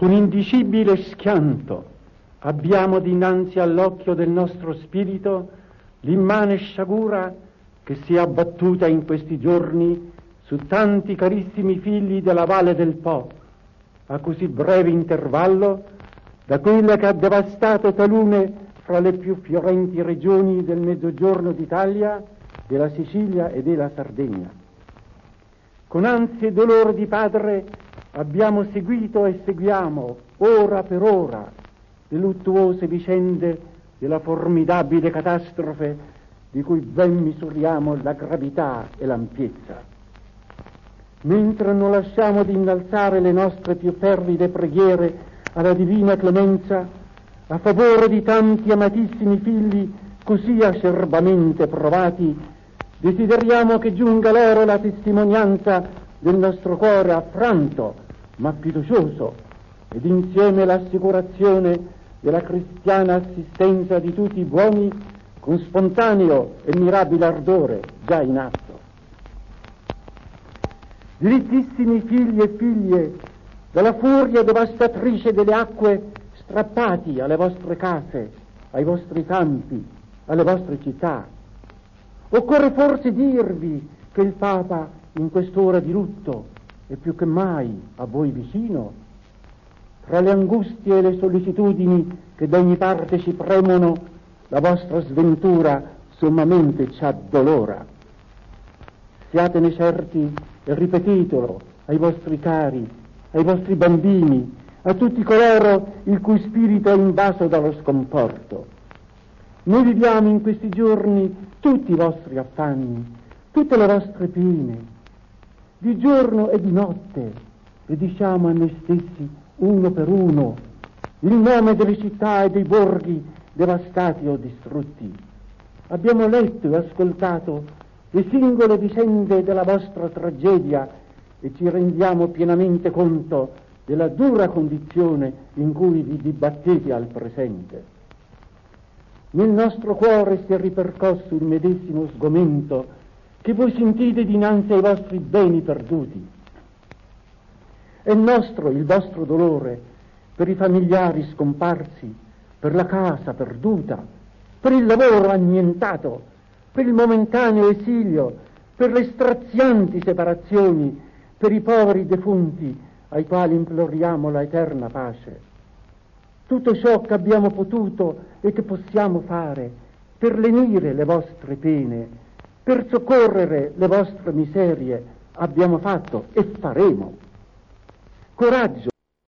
Con indicibile schianto abbiamo dinanzi all'occhio del nostro spirito l'immane sciagura che si è abbattuta in questi giorni su tanti carissimi figli della Valle del Po, a così breve intervallo da quella che ha devastato talune fra le più fiorenti regioni del mezzogiorno d'Italia, della Sicilia e della Sardegna. Con ansia e dolore di padre abbiamo seguito e seguiamo, ora per ora, le luttuose vicende della formidabile catastrofe di cui ben misuriamo la gravità e l'ampiezza. Mentre non lasciamo di innalzare le nostre più fervide preghiere alla divina clemenza a favore di tanti amatissimi figli così acerbamente provati, desideriamo che giunga loro la testimonianza del nostro cuore affranto ma fiducioso ed insieme l'assicurazione della cristiana assistenza di tutti i buoni con spontaneo e mirabile ardore già in atto. Dirittissimi figli e figlie, dalla furia devastatrice delle acque strappati alle vostre case, ai vostri campi, alle vostre città. Occorre forse dirvi che il Papa in quest'ora di lutto è più che mai a voi vicino tra le angustie e le sollecitudini che da ogni parte ci premono, la vostra sventura sommamente ci addolora. Siatene certi e ripetitelo ai vostri cari, ai vostri bambini, a tutti coloro il cui spirito è invaso dallo scomporto. Noi viviamo in questi giorni tutti i vostri affanni, tutte le vostre pene, di giorno e di notte, e diciamo a noi stessi uno per uno, il nome delle città e dei borghi devastati o distrutti. Abbiamo letto e ascoltato le singole vicende della vostra tragedia e ci rendiamo pienamente conto della dura condizione in cui vi dibattete al presente. Nel nostro cuore si è ripercosso il medesimo sgomento che voi sentite dinanzi ai vostri beni perduti è nostro il vostro dolore per i familiari scomparsi, per la casa perduta, per il lavoro annientato, per il momentaneo esilio, per le strazianti separazioni, per i poveri defunti ai quali imploriamo la eterna pace. Tutto ciò che abbiamo potuto e che possiamo fare per lenire le vostre pene, per soccorrere le vostre miserie, abbiamo fatto e faremo. Coraggio